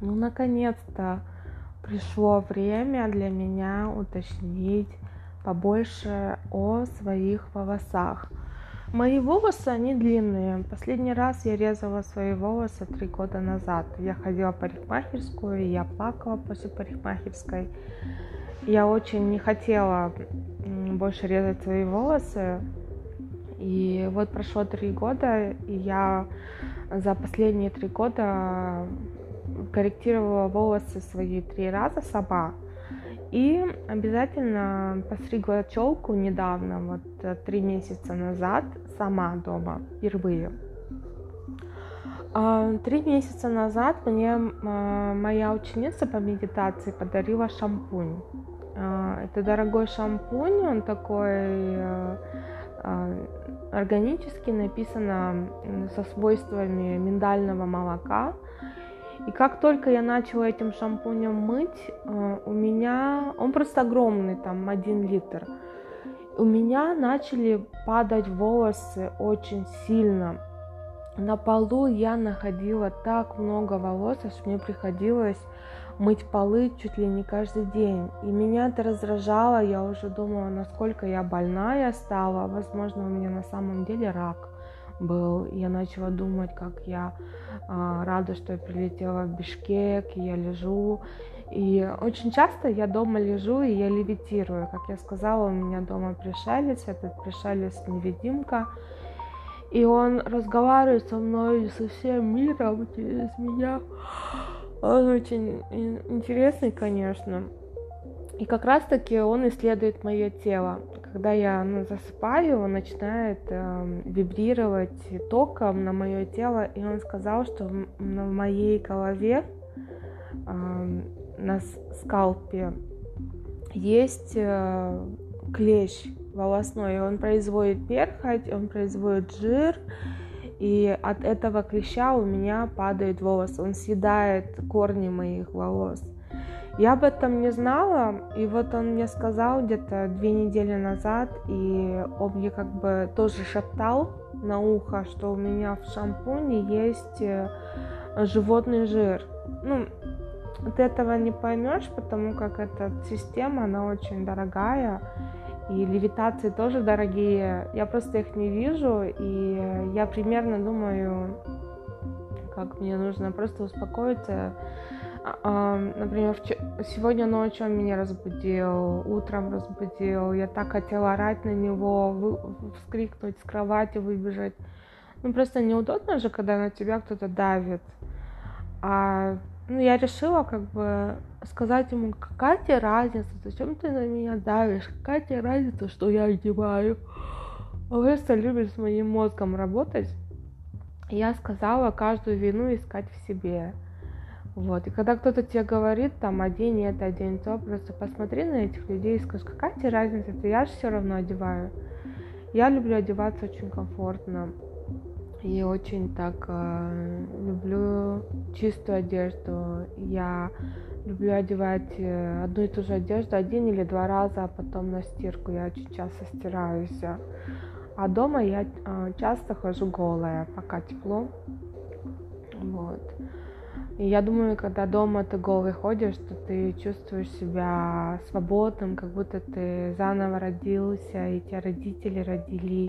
Ну, наконец-то пришло время для меня уточнить побольше о своих волосах. Мои волосы, они длинные. Последний раз я резала свои волосы три года назад. Я ходила в парикмахерскую, и я плакала после парикмахерской. Я очень не хотела больше резать свои волосы. И вот прошло три года, и я за последние три года корректировала волосы свои три раза сама. И обязательно постригла челку недавно, вот э, три месяца назад, сама дома, впервые. А, три месяца назад мне а, моя ученица по медитации подарила шампунь. А, это дорогой шампунь, он такой э, органический, написано со свойствами миндального молока. И как только я начала этим шампунем мыть, э, у меня, он просто огромный, там один литр, у меня начали падать волосы очень сильно. На полу я находила так много волос, что мне приходилось мыть полы чуть ли не каждый день. И меня это раздражало, я уже думала, насколько я больная стала. Возможно, у меня на самом деле рак был. Я начала думать, как я а, рада, что я прилетела в Бишкек, я лежу. И очень часто я дома лежу и я левитирую. Как я сказала, у меня дома пришелец, этот пришелец невидимка. И он разговаривает со мной, со всем миром через меня. Он очень интересный, конечно. И как раз-таки он исследует мое тело. Когда я ну, засыпаю, он начинает э, вибрировать током на мое тело, и он сказал, что в, на моей голове э, на скалпе есть э, клещ волосной, он производит перхоть, он производит жир, и от этого клеща у меня падает волос, он съедает корни моих волос. Я об этом не знала, и вот он мне сказал где-то две недели назад, и он мне как бы тоже шептал на ухо, что у меня в шампуне есть э, животный жир. Ну, ты этого не поймешь, потому как эта система, она очень дорогая, и левитации тоже дорогие. Я просто их не вижу, и я примерно думаю, как мне нужно просто успокоиться, например, сегодня ночью он меня разбудил, утром разбудил. Я так хотела орать на него, вскрикнуть с кровати, выбежать. Ну, просто неудобно же, когда на тебя кто-то давит. А ну, я решила как бы сказать ему, какая тебе разница, зачем ты на меня давишь, какая тебе разница, что я одеваю. Он просто любит с моим мозгом работать. Я сказала каждую вину искать в себе. Вот. И когда кто-то тебе говорит, там, одень это, одень то, просто посмотри на этих людей и скажи, какая тебе разница, это я же все равно одеваю. Я люблю одеваться очень комфортно. И очень так э, люблю чистую одежду. Я люблю одевать э, одну и ту же одежду один или два раза, а потом на стирку. Я очень часто стираюсь. А дома я э, часто хожу голая, пока тепло. Вот. И я думаю, когда дома ты голый ходишь, то ты чувствуешь себя свободным, как будто ты заново родился, и тебя родители родили,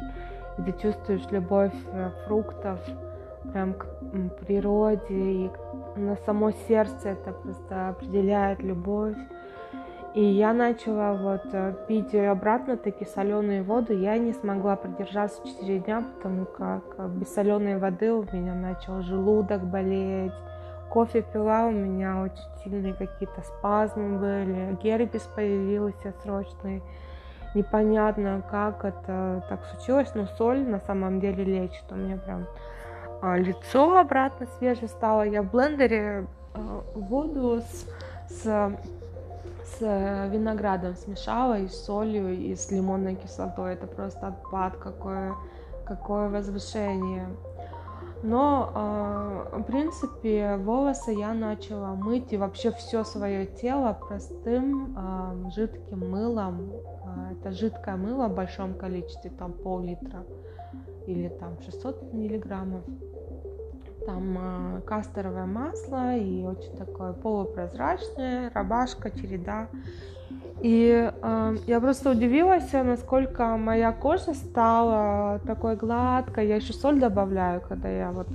и ты чувствуешь любовь э, фруктов прям к природе, и на само сердце это просто определяет любовь. И я начала вот э, пить обратно таки соленую воду. Я не смогла продержаться 4 дня, потому как э, без соленой воды у меня начал желудок болеть, кофе пила, у меня очень сильные какие-то спазмы были, герпес появился срочный. Непонятно, как это так случилось, но соль на самом деле лечит. У меня прям а, лицо обратно свежее стало. Я в блендере а, воду с, с, с виноградом смешала и с солью, и с лимонной кислотой. Это просто отпад, какое, какое возвышение. Но, э, в принципе, волосы я начала мыть и вообще все свое тело простым э, жидким мылом. Э, это жидкое мыло в большом количестве, там пол-литра или там 600 миллиграммов. там касторовое масло и очень такое полупрозрачное, рабашка, череда. И э, я просто удивилась, насколько моя кожа стала такой гладкой. Я еще соль добавляю, когда я вот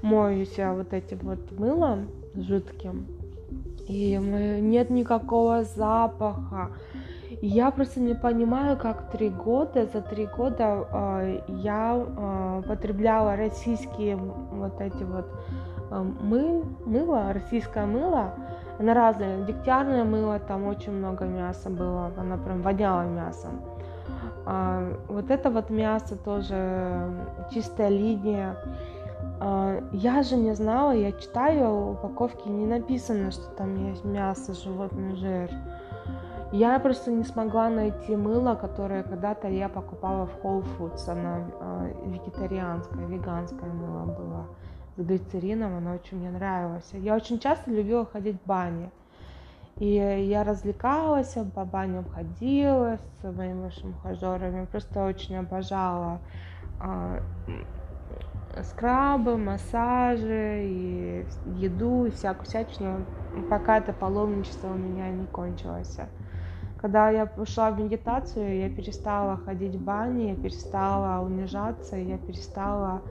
мою себя вот этим вот мылом жидким. И нет никакого запаха. Я просто не понимаю, как три года, за три года э, я э, потребляла российские вот эти вот э, мы, мыло, российское мыло, на разные, дегтярное мыло, там очень много мяса было, она прям воняла мясом. Э, вот это вот мясо тоже чистая линия. Э, я же не знала, я читаю упаковки, не написано, что там есть мясо, животный жир. Я просто не смогла найти мыло, которое когда-то я покупала в Whole Foods. Оно э, вегетарианское, веганское мыло было с глицерином, оно очень мне нравилось. Я очень часто любила ходить в бане. И я развлекалась, по баням ходила с моими ухажерами, просто очень обожала э, скрабы, массажи и еду и всякую всячину, пока это паломничество у меня не кончилось. Когда я пошла в медитацию, я перестала ходить в бани, я перестала унижаться, я перестала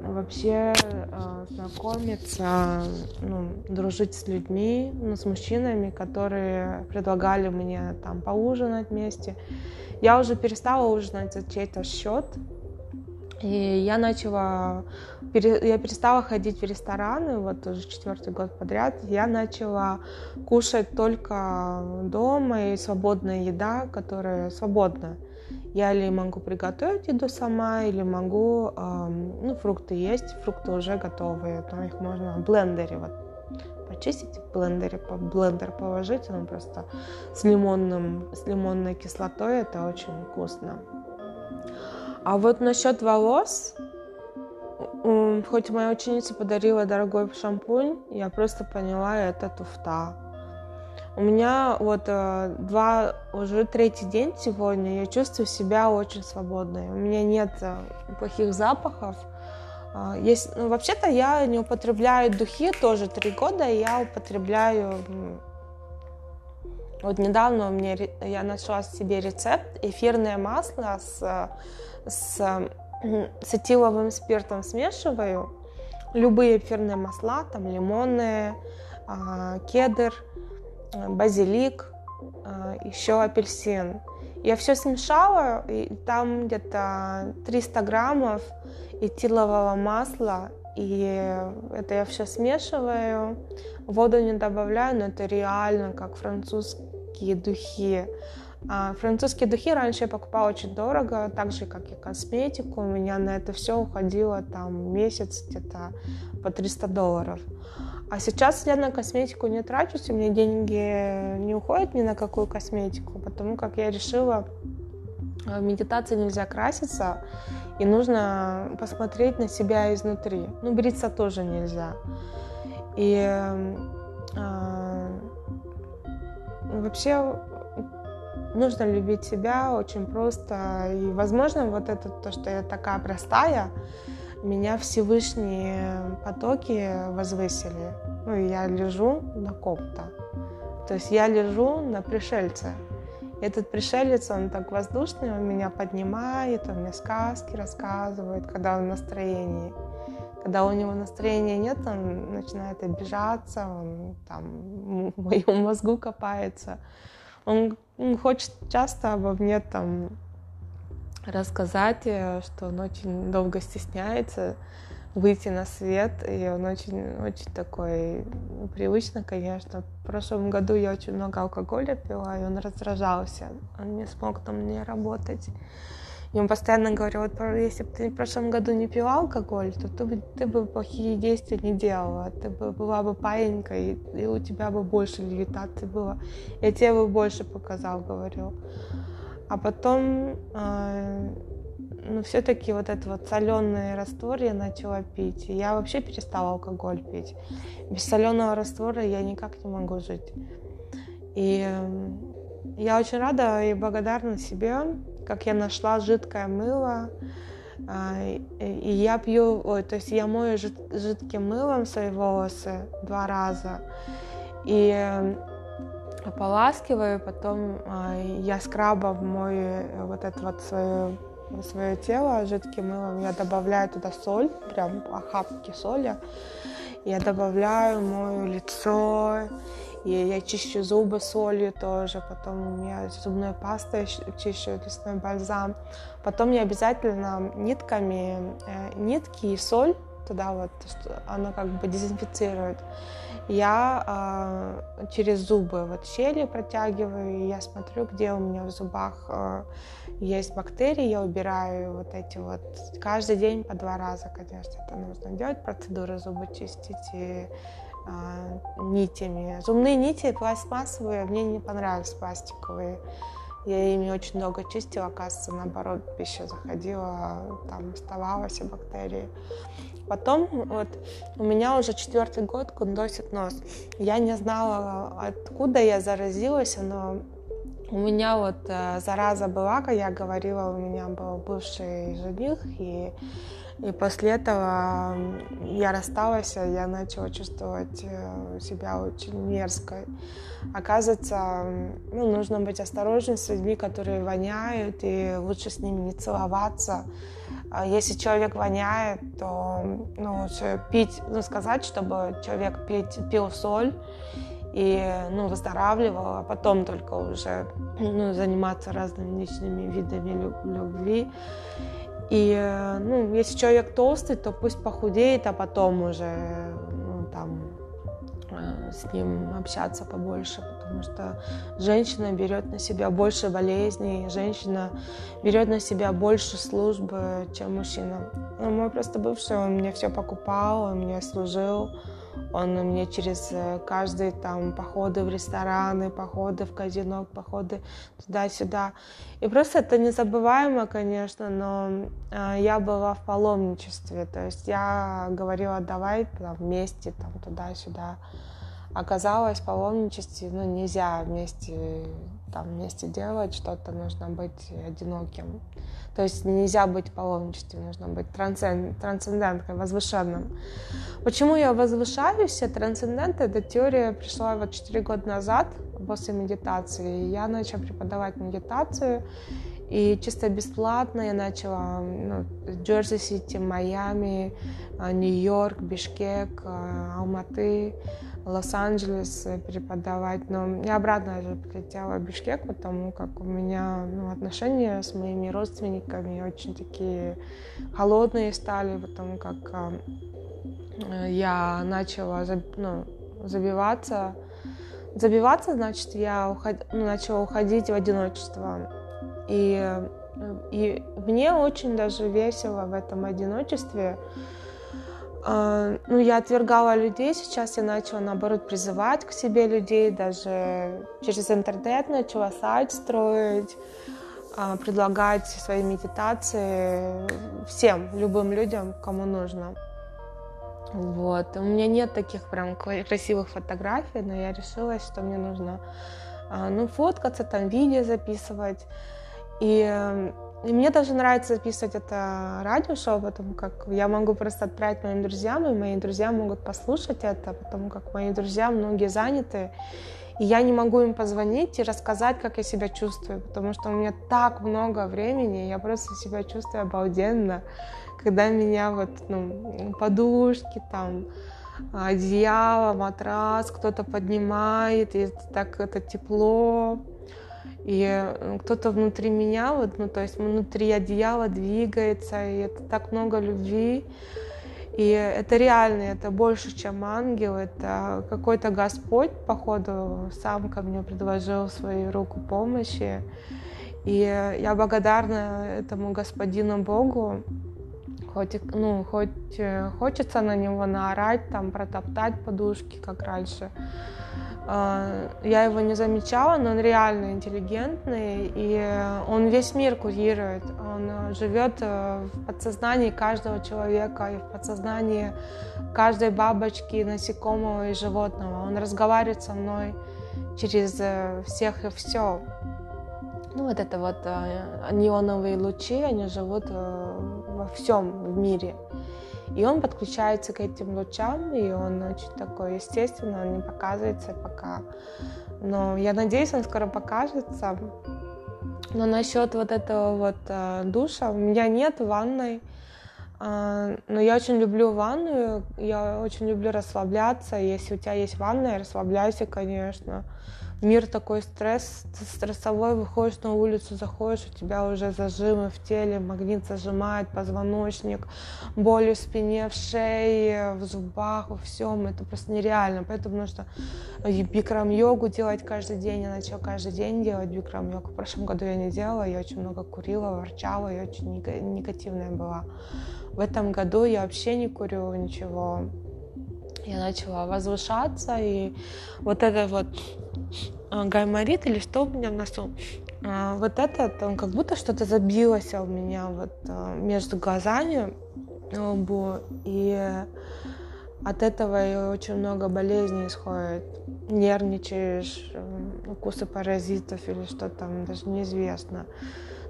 вообще э, знакомиться, ну, дружить с людьми, ну, с мужчинами, которые предлагали мне там поужинать вместе. Я уже перестала ужинать за чей-то счет, и я начала, я перестала ходить в рестораны, вот уже четвертый год подряд. Я начала кушать только дома и свободная еда, которая свободна. Я или могу приготовить еду сама, или могу, ну, фрукты есть, фрукты уже готовые, но их можно в блендере вот почистить в блендере, по блендер положить, он просто с лимонным, с лимонной кислотой, это очень вкусно. А вот насчет волос, хоть моя ученица подарила дорогой шампунь, я просто поняла, это туфта. У меня вот э, два, уже третий день сегодня, я чувствую себя очень свободной. У меня нет э, плохих запахов. А, есть, ну, вообще-то я не употребляю духи тоже три года, я употребляю вот недавно меня я нашла себе рецепт эфирное масло с с, с этиловым спиртом смешиваю любые эфирные масла, там лимонные, а, кедр, базилик, а, еще апельсин. Я все смешала, и там где-то 300 граммов этилового масла, и это я все смешиваю, воду не добавляю, но это реально как французские духи. А французские духи раньше я покупала очень дорого, так же, как и косметику. У меня на это все уходило там месяц где-то по 300 долларов. А сейчас я на косметику не трачусь, у меня деньги не уходят ни на какую косметику, потому как я решила, в медитации нельзя краситься, и нужно посмотреть на себя изнутри. Ну, бриться тоже нельзя. И э, вообще нужно любить себя очень просто. И, возможно, вот это то, что я такая простая, меня Всевышние потоки возвысили. Ну, я лежу на ком-то. То есть я лежу на пришельце. Этот пришелец, он так воздушный, он меня поднимает, он мне сказки рассказывает, когда он в настроении. Когда у него настроения нет, он начинает обижаться, он там в моем мозгу копается. Он хочет часто обо мне там рассказать, э, что он очень долго стесняется выйти на свет, и он очень, очень такой привычно, конечно. В прошлом году я очень много алкоголя пила, и он раздражался, он не смог на мне работать. И он постоянно говорил, вот если бы ты в прошлом году не пила алкоголь, то ты бы, ты бы плохие действия не делала. Ты бы была бы паинькой, и, у тебя бы больше левитации было. Я тебе бы больше показал, говорил. А потом, э, ну, все-таки вот этот вот соленый раствор я начала пить. Я вообще перестала алкоголь пить. Без соленого раствора я никак не могу жить. И я очень рада и благодарна себе, как я нашла жидкое мыло, И я пью, ой, то есть я мою жидким мылом свои волосы два раза. И ополаскиваю, потом я скрабом мою вот это вот свое свое тело жидким мылом, я добавляю туда соль, прям охапки соли. Я добавляю мою лицо, и я чищу зубы солью тоже, потом у меня зубной пастой чищу, лесной бальзам. Потом я обязательно нитками, э, нитки и соль туда вот, оно как бы дезинфицирует. Я э, через зубы вот щели протягиваю, и я смотрю, где у меня в зубах э, есть бактерии, я убираю вот эти вот каждый день по два раза, конечно, это нужно делать, процедуры зубы чистить и э, нитями. Зубные нити пластмассовые, мне не понравились пластиковые. Я ими очень долго чистила, оказывается, наоборот, пища заходила, там оставалась бактерии. Потом вот у меня уже четвертый год кундосит нос. Я не знала, откуда я заразилась, но у меня вот э, зараза была, как я говорила, у меня был бывший жених, и, и после этого я рассталась, я начала чувствовать э, себя очень мерзкой. Оказывается, ну, нужно быть осторожным с людьми, которые воняют, и лучше с ними не целоваться. А если человек воняет, то ну, лучше пить, ну, сказать, чтобы человек пить, пил соль, и ну, выздоравливал, а потом только уже ну, заниматься разными личными видами любви. И ну, если человек толстый, то пусть похудеет, а потом уже ну, там э, с ним общаться побольше, потому что женщина берет на себя больше болезней, женщина берет на себя больше службы, чем мужчина. Ну, мой просто бывший, он мне все покупал, он мне служил, он мне через э, каждые там походы в рестораны, походы в казино, походы туда-сюда. И просто это незабываемо, конечно, но э, я была в паломничестве, то есть я говорила, давай там, вместе там туда-сюда. Оказалось, в паломничестве ну, нельзя вместе там вместе делать что-то, нужно быть одиноким. То есть нельзя быть в паломничестве, нужно быть трансцен, трансценденткой, возвышенным. Почему я возвышаюсь? Трансцендент — эта теория пришла вот 4 года назад после медитации. Я начала преподавать медитацию, и чисто бесплатно я начала ну, Джерси-Сити, Майами, Нью-Йорк, Бишкек, Алматы, Лос-Анджелес преподавать, но я обратно же прилетела в Бишкек, потому как у меня ну, отношения с моими родственниками очень такие холодные стали, потому как э, я начала ну, забиваться. Забиваться, значит, я уход... ну, начала уходить в одиночество. И, и мне очень даже весело в этом одиночестве, а, ну, я отвергала людей, сейчас я начала, наоборот, призывать к себе людей, даже через интернет начала сайт строить, а, предлагать свои медитации всем, любым людям, кому нужно. Вот. У меня нет таких прям красивых фотографий, но я решила, что мне нужно а, ну, фоткаться, там видео записывать. И и мне даже нравится записывать это радиошоу, потому как я могу просто отправить моим друзьям, и мои друзья могут послушать это, потому как мои друзья многие заняты, и я не могу им позвонить и рассказать, как я себя чувствую, потому что у меня так много времени, я просто себя чувствую обалденно, когда меня вот, ну, подушки там, одеяло, матрас кто-то поднимает, и так это тепло, и кто-то внутри меня, вот, ну, то есть внутри одеяла двигается, и это так много любви. И это реально, это больше, чем ангел, это какой-то Господь, походу, сам ко мне предложил свою руку помощи. И я благодарна этому Господину Богу, хоть, ну, хоть э, хочется на него наорать, там, протоптать подушки, как раньше, я его не замечала, но он реально интеллигентный, и он весь мир курирует. Он живет э, в подсознании каждого человека и в подсознании каждой бабочки, насекомого и животного. Он разговаривает со мной через э, всех и все. Ну вот это вот э, неоновые лучи, они живут во всем в мире. И он подключается к этим лучам, и он очень такой естественно, он не показывается пока. Но я надеюсь, он скоро покажется. Но насчет вот этого вот э, душа, у меня нет ванной, э, но я очень люблю ванную, я очень люблю расслабляться. Если у тебя есть ванная, расслабляйся, конечно мир такой стресс, стрессовой, выходишь на улицу, заходишь, у тебя уже зажимы в теле, магнит зажимает позвоночник, боли в спине, в шее, в зубах, во всем, это просто нереально, поэтому нужно бикрам-йогу делать каждый день, я начала каждый день делать бикрам-йогу, в прошлом году я не делала, я очень много курила, ворчала, я очень негативная была. В этом году я вообще не курю ничего, я начала возвышаться, и вот это вот а, гайморит или что у меня в носу, а, вот это, там как будто что-то забилось у меня вот а, между глазами, и от этого очень много болезней исходит. Нервничаешь, укусы паразитов или что там, даже неизвестно.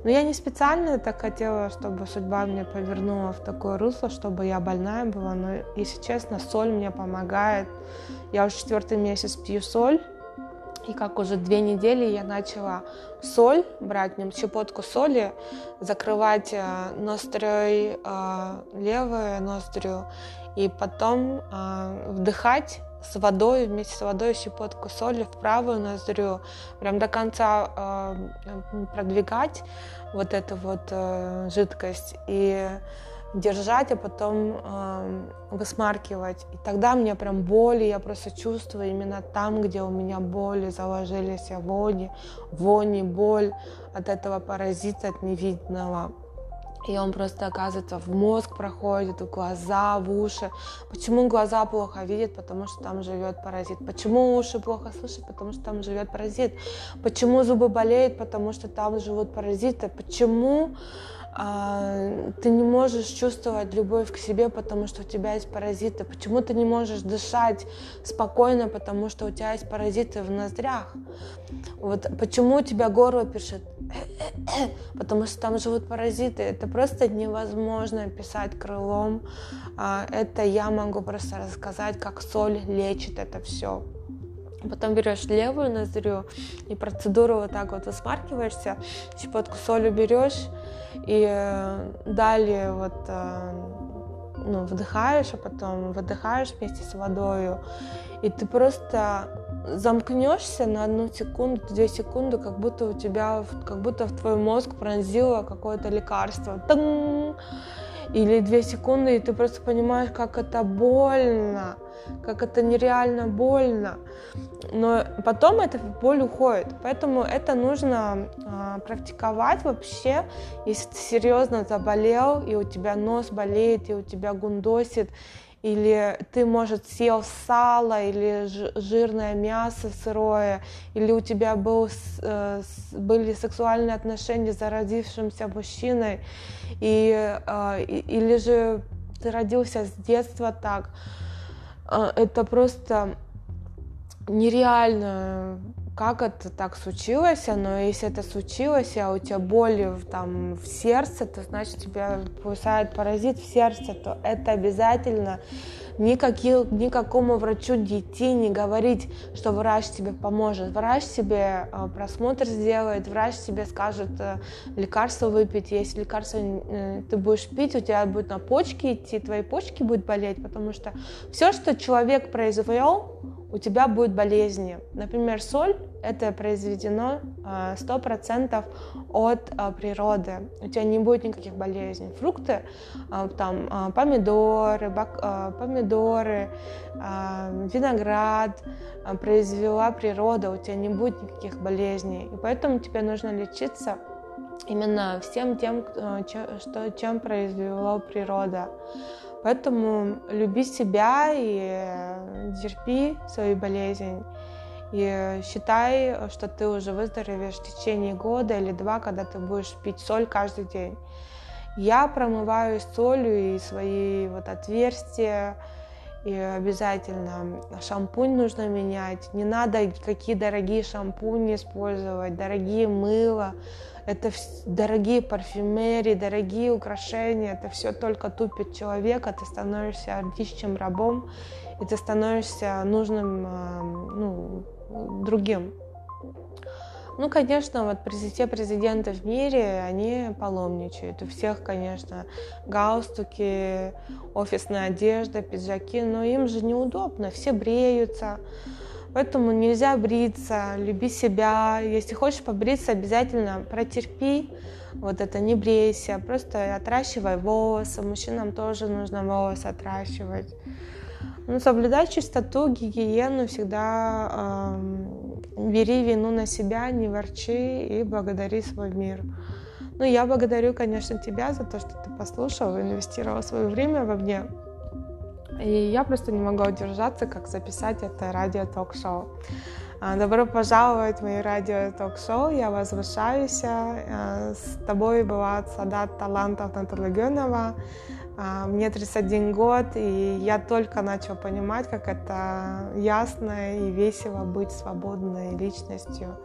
Но я не специально так хотела, чтобы судьба меня повернула в такое русло, чтобы я больная была. Но, если честно, соль мне помогает. Я уже четвертый месяц пью соль. И как уже две недели я начала соль брать, нем щепотку соли, закрывать э, ноздрёй э, левую ноздрю и потом э, вдыхать с водой, вместе с водой щепотку соли в правую ноздрю, прям до конца э, продвигать вот эту вот э, жидкость и держать, а потом э, высмаркивать. И тогда мне прям боли, я просто чувствую именно там, где у меня боли заложились, вони, вони, боль от этого паразита, от невидного и он просто, оказывается, в мозг проходит, в глаза, в уши. Почему глаза плохо видят? Потому что там живет паразит. Почему уши плохо слышат? Потому что там живет паразит. Почему зубы болеют? Потому что там живут паразиты. Почему ты не можешь чувствовать любовь к себе, потому что у тебя есть паразиты. Почему ты не можешь дышать спокойно, потому что у тебя есть паразиты в ноздрях. Вот почему у тебя горло пишет, потому что там живут паразиты. Это просто невозможно описать крылом. А, это я могу просто рассказать, как соль лечит это все. Потом берешь левую ноздрю и процедуру вот так вот высмаркиваешься, щепотку соли берешь и э, далее вот э, ну, вдыхаешь, а потом выдыхаешь вместе с водой, и ты просто замкнешься на одну секунду, две секунды, как будто у тебя, как будто в твой мозг пронзило какое-то лекарство. Тан! Или две секунды, и ты просто понимаешь, как это больно как это нереально больно. Но потом эта боль уходит. Поэтому это нужно э, практиковать вообще, если ты серьезно заболел, и у тебя нос болеет, и у тебя гундосит, или ты, может, съел сало или жирное мясо сырое, или у тебя был, э, были сексуальные отношения с зародившимся мужчиной, и, э, или же ты родился с детства так, а, это просто нереально, как это так случилось, но если это случилось, а у тебя боли там, в сердце, то значит тебя кусает паразит в сердце, то это обязательно никаких, никакому врачу детей не говорить, что врач тебе поможет. Врач тебе э, просмотр сделает, врач тебе скажет э, лекарство выпить. Если лекарство э, ты будешь пить, у тебя будет на почки идти, твои почки будут болеть, потому что все, что человек произвел, у тебя будут болезни. Например, соль – это произведено 100% от природы. У тебя не будет никаких болезней. Фрукты, там помидоры, помидоры, виноград произвела природа, у тебя не будет никаких болезней. И поэтому тебе нужно лечиться именно всем тем, что, чем произвела природа. Поэтому люби себя и э, терпи свою болезнь. И считай, что ты уже выздоровеешь в течение года или два, когда ты будешь пить соль каждый день. Я промываю солью и свои вот отверстия, и обязательно шампунь нужно менять. Не надо какие дорогие шампуни использовать, дорогие мыла, это дорогие парфюмерии, дорогие украшения, это все только тупит человека, ты становишься артистичным рабом, и ты становишься нужным ну, другим. Ну, конечно, вот все президенты в мире, они паломничают. У всех, конечно, галстуки, офисная одежда, пиджаки, но им же неудобно, все бреются. Поэтому нельзя бриться, люби себя. Если хочешь побриться, обязательно протерпи. Вот это не брейся, просто отращивай волосы. Мужчинам тоже нужно волосы отращивать. Ну, соблюдай чистоту, гигиену, всегда э, бери вину на себя, не ворчи и благодари свой мир. Ну, я благодарю, конечно, тебя за то, что ты послушал, инвестировал свое время во мне. И я просто не могу удержаться, как записать это радио-ток-шоу. А, добро пожаловать в мое радио-ток-шоу. Я возвышаюсь. Э, с тобой была Садат Талантов Наталья а, мне 31 год, и я только начала понимать, как это ясно и весело быть свободной личностью.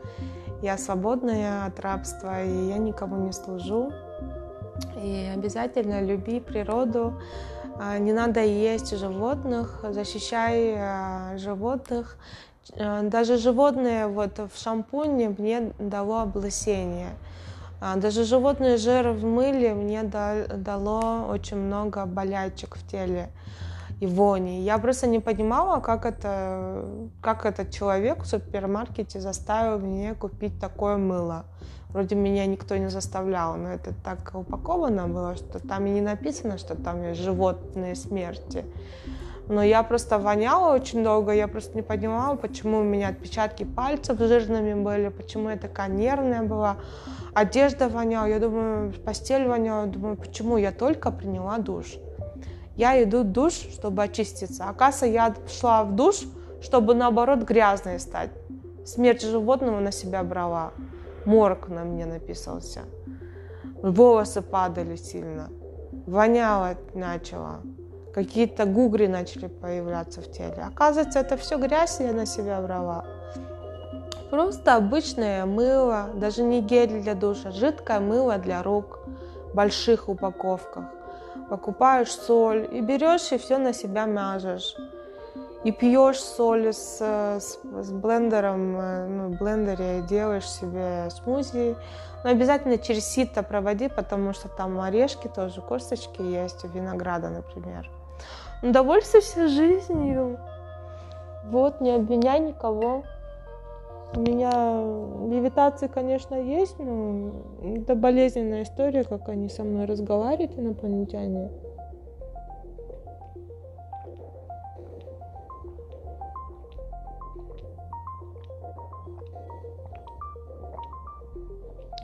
Я свободная от рабства, и я никому не служу. И обязательно люби природу. А, не надо есть животных, защищай а, животных. Даже животные вот в шампуне мне дало облысение. А, даже животный жир в мыле мне дало очень много болячек в теле и вони. Я просто не понимала, как это, как этот человек в супермаркете заставил меня купить такое мыло. Вроде меня никто не заставлял, но это так упаковано было, что там и не написано, что там есть животные смерти. Но я просто воняла очень долго, я просто не понимала, почему у меня отпечатки пальцев жирными были, почему я такая нервная была. Одежда воняла, я думаю, постель воняла, думаю, почему я только приняла душ. Я иду в душ, чтобы очиститься. Оказывается, я шла в душ, чтобы наоборот грязной стать. Смерть животного на себя брала. Морг на мне написался. Волосы падали сильно. Воняло начало какие-то гугри начали появляться в теле. Оказывается, это все грязь я на себя брала. Просто обычное мыло, даже не гель для душа, жидкое мыло для рук в больших упаковках. Покупаешь соль и берешь и все на себя мажешь. И пьешь соль с, с, с блендером, э, ну, в блендере делаешь себе смузи. Но обязательно через сито проводи, потому что там орешки тоже, косточки есть, у винограда, например. Довольствуйся жизнью. Вот, не обвиняй никого. У меня левитации, конечно, есть, но это болезненная история, как они со мной разговаривают, инопланетяне.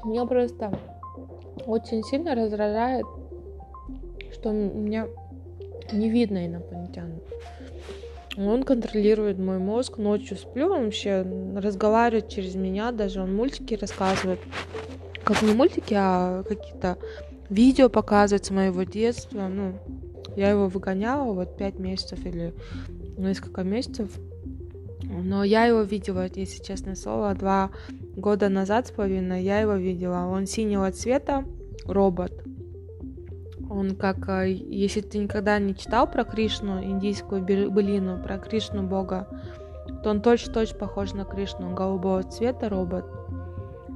Меня просто очень сильно раздражает, что меня не видно инопланетян. Он контролирует мой мозг, ночью сплю, он вообще разговаривает через меня, даже он мультики рассказывает. Как не мультики, а какие-то видео показывает с моего детства. Ну, я его выгоняла вот пять месяцев или несколько месяцев. Но я его видела, если честное слово, два года назад с половиной я его видела. Он синего цвета, робот. Он как, э, если ты никогда не читал про Кришну, индийскую былину, про Кришну Бога, то он точно-точно похож на Кришну, голубого цвета робот.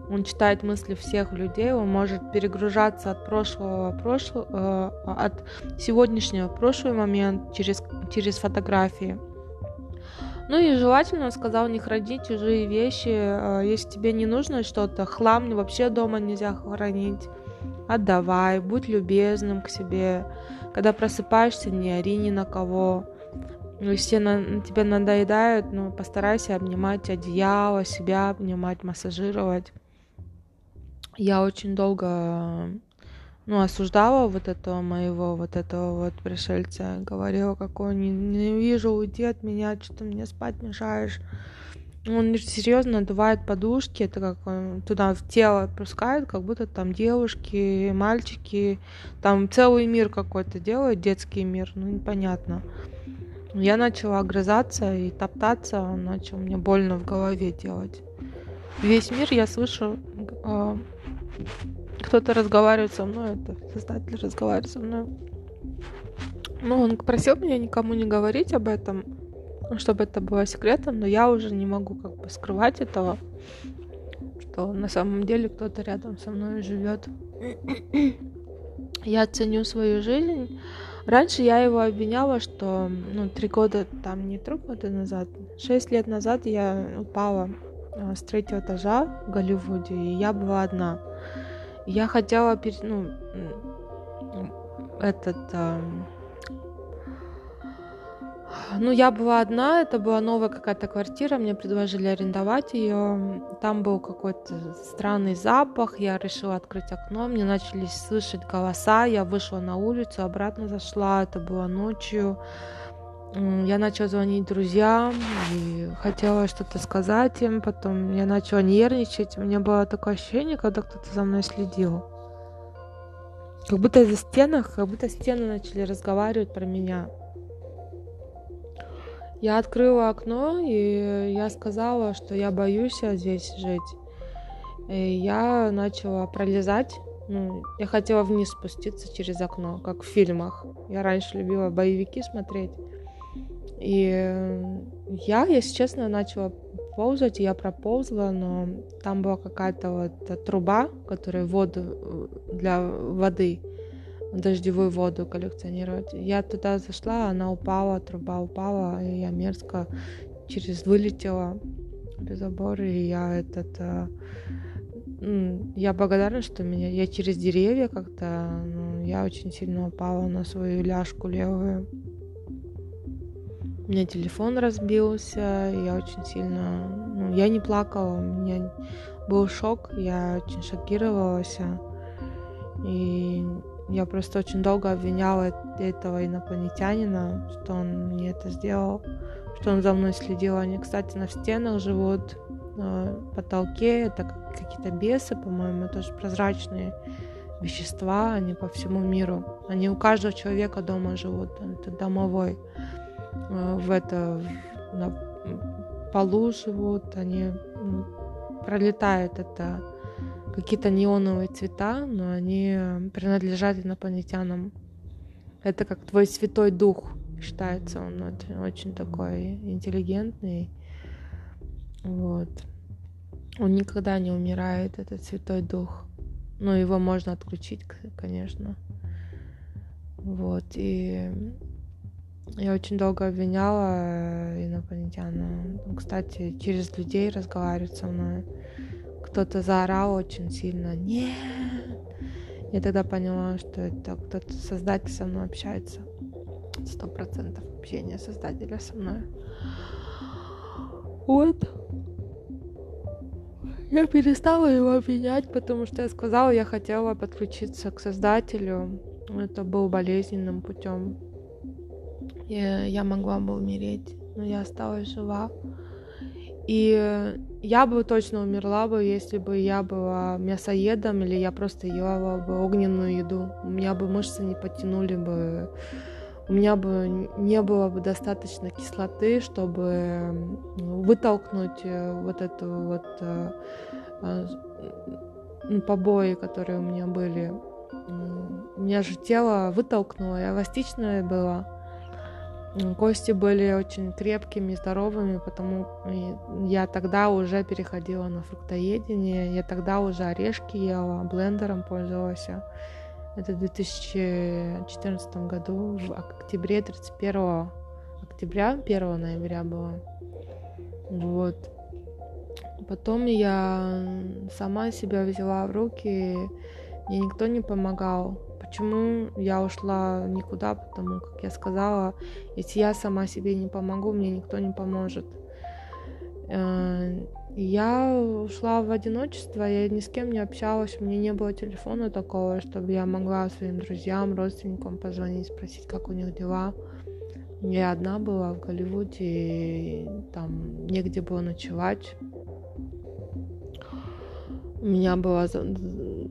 Он читает мысли всех людей, он может перегружаться от прошлого, прошлого э, от сегодняшнего в прошлый момент через, через фотографии. Ну и желательно, сказал, не хранить чужие вещи. Э, если тебе не нужно что-то, хлам вообще дома нельзя хранить отдавай, будь любезным к себе. Когда просыпаешься, не ори ни на кого. Ну, если на, тебе надоедают, ну, постарайся обнимать одеяло, себя обнимать, массажировать. Я очень долго ну, осуждала вот этого моего, вот этого вот пришельца. Говорила, какой не, не вижу, уйди от меня, что ты мне спать мешаешь. Он серьезно надувает подушки, это как он туда в тело пускает, как будто там девушки, мальчики, там целый мир какой-то делает, детский мир, ну непонятно. Я начала огрызаться и топтаться, он начал мне больно в голове делать. Весь мир я слышу, э, кто-то разговаривает со мной, это создатель разговаривает со мной. Ну, он просил меня никому не говорить об этом, чтобы это было секретом, но я уже не могу как бы скрывать этого, что на самом деле кто-то рядом со мной живет. я ценю свою жизнь. Раньше я его обвиняла, что ну, три года, там не три года назад, шесть лет назад я упала э, с третьего этажа в Голливуде, и я была одна. Я хотела, ну, этот, эм, ну, я была одна, это была новая какая-то квартира, мне предложили арендовать ее. Там был какой-то странный запах, я решила открыть окно, мне начали слышать голоса, я вышла на улицу, обратно зашла, это было ночью. Я начала звонить друзьям и хотела что-то сказать им, потом я начала нервничать, у меня было такое ощущение, когда кто-то за мной следил. Как будто за стенах, как будто стены начали разговаривать про меня. Я открыла окно, и я сказала, что я боюсь здесь жить. И я начала пролезать. Ну, я хотела вниз спуститься через окно, как в фильмах. Я раньше любила боевики смотреть. И я, если честно, начала ползать, и я проползла, но там была какая-то вот труба, которая воду для воды дождевую воду коллекционировать. Я туда зашла, она упала, труба упала, и я мерзко через вылетела без забора, и я этот... Э, я благодарна, что меня... Я через деревья как-то... Ну, я очень сильно упала на свою ляжку левую. У меня телефон разбился, я очень сильно... Ну, я не плакала, у меня был шок, я очень шокировалась. И я просто очень долго обвиняла этого инопланетянина, что он мне это сделал, что он за мной следил. Они, кстати, на стенах живут, на потолке. Это какие-то бесы, по-моему, тоже прозрачные вещества, они по всему миру. Они у каждого человека дома живут, это домовой. Э, в это на полу живут, они пролетают это какие-то неоновые цвета, но они принадлежат инопланетянам. Это как твой святой дух считается, он очень, такой интеллигентный. Вот. Он никогда не умирает, этот святой дух. Но его можно отключить, конечно. Вот. И я очень долго обвиняла инопланетян. Кстати, через людей разговаривать со мной кто-то заорал очень сильно «Нет!». Я тогда поняла, что это кто-то создатель со мной общается. Сто процентов общения создателя со мной. Вот. Я перестала его обвинять, потому что я сказала, я хотела подключиться к создателю. Это был болезненным путем. Я, я могла бы умереть, но я осталась жива. И я бы точно умерла бы, если бы я была мясоедом или я просто ела бы огненную еду. У меня бы мышцы не подтянули бы, у меня бы не было бы достаточно кислоты, чтобы вытолкнуть э, вот эту вот э, э, побои, которые у меня были. У меня же тело вытолкнуло, я эластичная была. Кости были очень крепкими, здоровыми, потому я тогда уже переходила на фруктоедение, я тогда уже орешки ела, блендером пользовалась. Это в 2014 году, в октябре, 31 октября, 1 ноября было. Вот. Потом я сама себя взяла в руки, мне никто не помогал. Почему я ушла никуда? Потому как я сказала, если я сама себе не помогу, мне никто не поможет. Э, я ушла в одиночество, я ни с кем не общалась, у меня не было телефона такого, чтобы я могла своим друзьям, родственникам позвонить, спросить, как у них дела. Я одна была в Голливуде, и там негде было ночевать. У меня была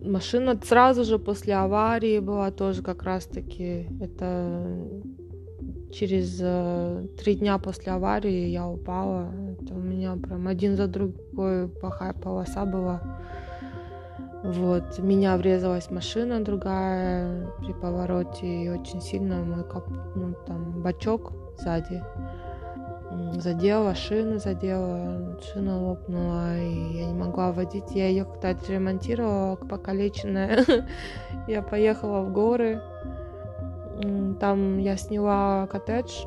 машина сразу же после аварии была тоже как раз таки это через э, три дня после аварии я упала. Это у меня прям один за другой плохая полоса была. Вот, меня врезалась машина другая при повороте, и очень сильно мой кап... ну, там, бачок сзади задела, шина задела, шина лопнула, и я не могла водить. Я ее когда отремонтировала, покалеченная. я поехала в горы, там я сняла коттедж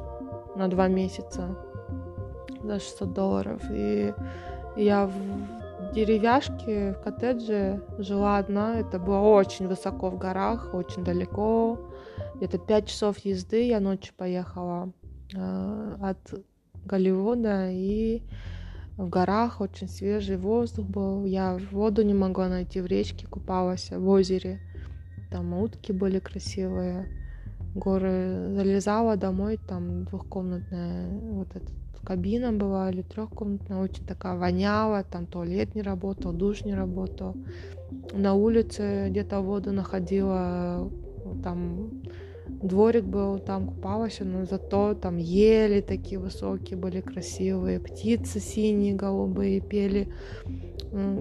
на два месяца за 600 долларов. И я в деревяшке, в коттедже жила одна. Это было очень высоко в горах, очень далеко. Где-то 5 часов езды я ночью поехала э, от Голливуда. И в горах очень свежий воздух был. Я воду не могла найти в речке, купалась в озере. Там утки были красивые горы залезала домой, там двухкомнатная вот эта кабина была или трехкомнатная, очень такая воняла, там туалет не работал, душ не работал. На улице где-то воду находила, там дворик был, там купалась, но зато там ели такие высокие были, красивые, птицы синие, голубые пели,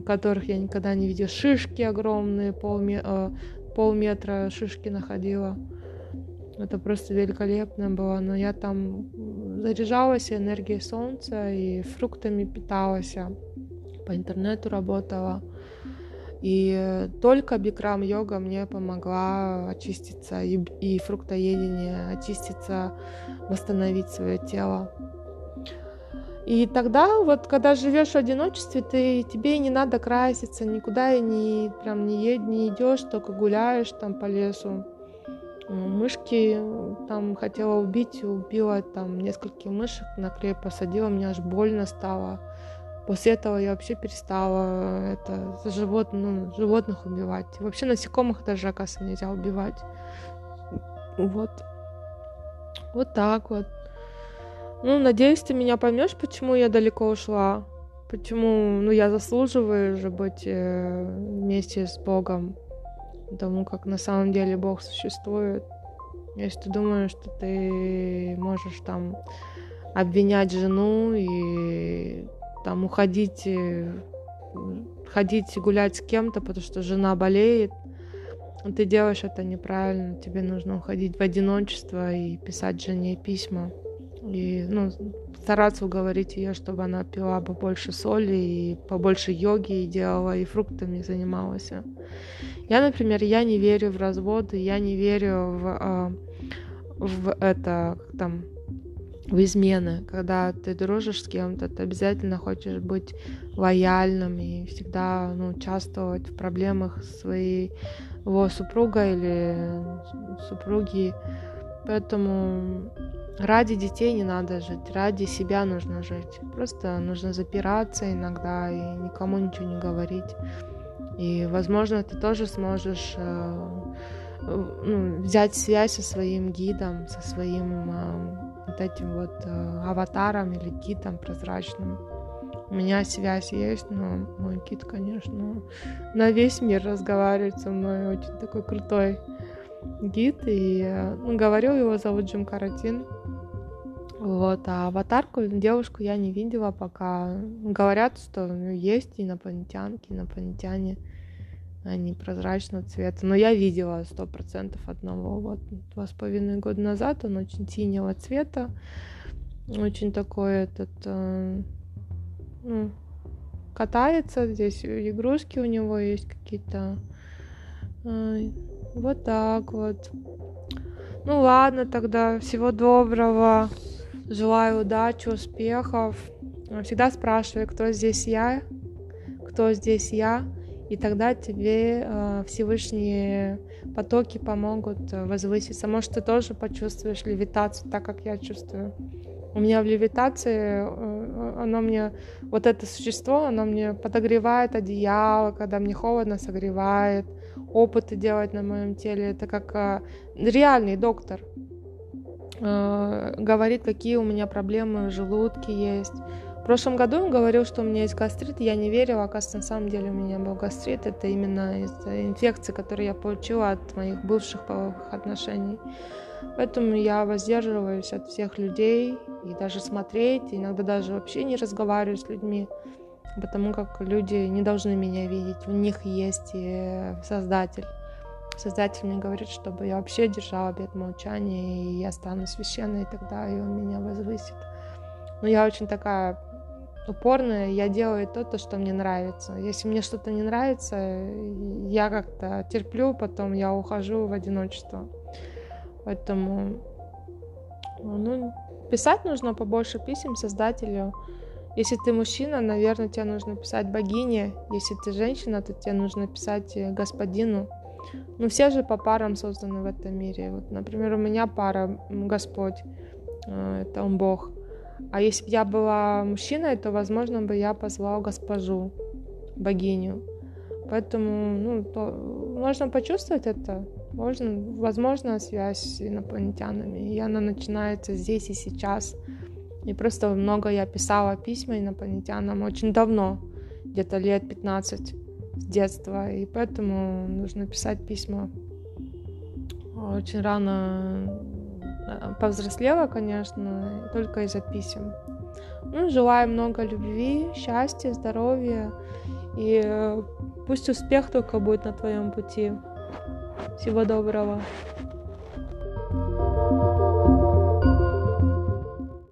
которых я никогда не видела, шишки огромные, полме э, полметра шишки находила. Это просто великолепно было. Но я там заряжалась энергией солнца и фруктами питалась, по интернету работала. И только бикрам йога мне помогла очиститься, и, и фруктоедение, очиститься, восстановить свое тело. И тогда, вот когда живешь в одиночестве, ты, тебе не надо краситься, никуда и не, прям не, ед, не идешь, только гуляешь там по лесу мышки там хотела убить, убила там нескольких мышек, на клей посадила, мне аж больно стало. После этого я вообще перестала это живот, ну, животных убивать. Вообще насекомых даже, оказывается, нельзя убивать. Вот. Вот так вот. Ну, надеюсь, ты меня поймешь, почему я далеко ушла. Почему, ну, я заслуживаю же быть э, вместе с Богом тому, как на самом деле Бог существует. Если ты думаешь, что ты можешь там обвинять жену и там уходить, э, ходить гулять с кем-то, потому что жена болеет, ты делаешь это неправильно, тебе нужно уходить в одиночество и писать жене письма. И ну, стараться уговорить ее, чтобы она пила побольше соли и побольше йоги и делала, и фруктами занималась. Я, например, я не верю в разводы, я не верю в, а, в это, там, в измены. Когда ты дружишь с кем-то, ты обязательно хочешь быть лояльным и всегда ну, участвовать в проблемах своего супруга или супруги. Поэтому ради детей не надо жить, ради себя нужно жить. Просто нужно запираться иногда и никому ничего не говорить. И, возможно, ты тоже сможешь э, ну, взять связь со своим гидом, со своим э, вот этим вот э, аватаром или гидом прозрачным. У меня связь есть, но мой гид, конечно, на весь мир разговаривает со мной, очень такой крутой гид, и ну, говорю, его зовут Джим Каратин. Вот, а аватарку, девушку я не видела пока. Говорят, что ну, есть инопланетянки, инопланетяне, они прозрачного цвета. Но я видела сто процентов одного. Вот два с половиной года назад он очень синего цвета, очень такой этот, э, ну, катается. Здесь игрушки у него есть какие-то. Э, вот так вот. Ну ладно, тогда всего доброго. Желаю удачи, успехов. Всегда спрашивай, кто здесь я, кто здесь я, и тогда тебе э, Всевышние потоки помогут э, возвыситься. Может, ты тоже почувствуешь левитацию, так как я чувствую. У меня в левитации, э, оно мне, вот это существо, оно мне подогревает одеяло, когда мне холодно, согревает опыты делать на моем теле. Это как э, реальный доктор э, говорит, какие у меня проблемы в желудке есть. В прошлом году он говорил, что у меня есть гастрит, я не верила, оказывается, на самом деле у меня был гастрит. Это именно из-за инфекции, которую я получила от моих бывших половых отношений. Поэтому я воздерживаюсь от всех людей и даже смотреть, иногда даже вообще не разговариваю с людьми, потому как люди не должны меня видеть, у них есть и Создатель. Создатель мне говорит, чтобы я вообще держала обет молчания, и я стану священной, и тогда и он меня возвысит. Но я очень такая упорная, я делаю то, то, что мне нравится. Если мне что-то не нравится, я как-то терплю, потом я ухожу в одиночество. Поэтому ну, писать нужно побольше писем Создателю. Если ты мужчина, наверное, тебе нужно писать богине. Если ты женщина, то тебе нужно писать господину. Ну, все же по парам созданы в этом мире. Вот, например, у меня пара Господь, э, это Он Бог. А если бы я была мужчиной, то, возможно, бы я позвала госпожу, богиню. Поэтому, ну, то, можно почувствовать это. Можно, возможно, связь с инопланетянами. И она начинается здесь и сейчас. И просто много я писала письма инопланетянам очень давно, где-то лет 15 с детства. И поэтому нужно писать письма. Очень рано повзрослела, конечно, только из-за писем. Ну, желаю много любви, счастья, здоровья. И э, пусть успех только будет на твоем пути. Всего доброго.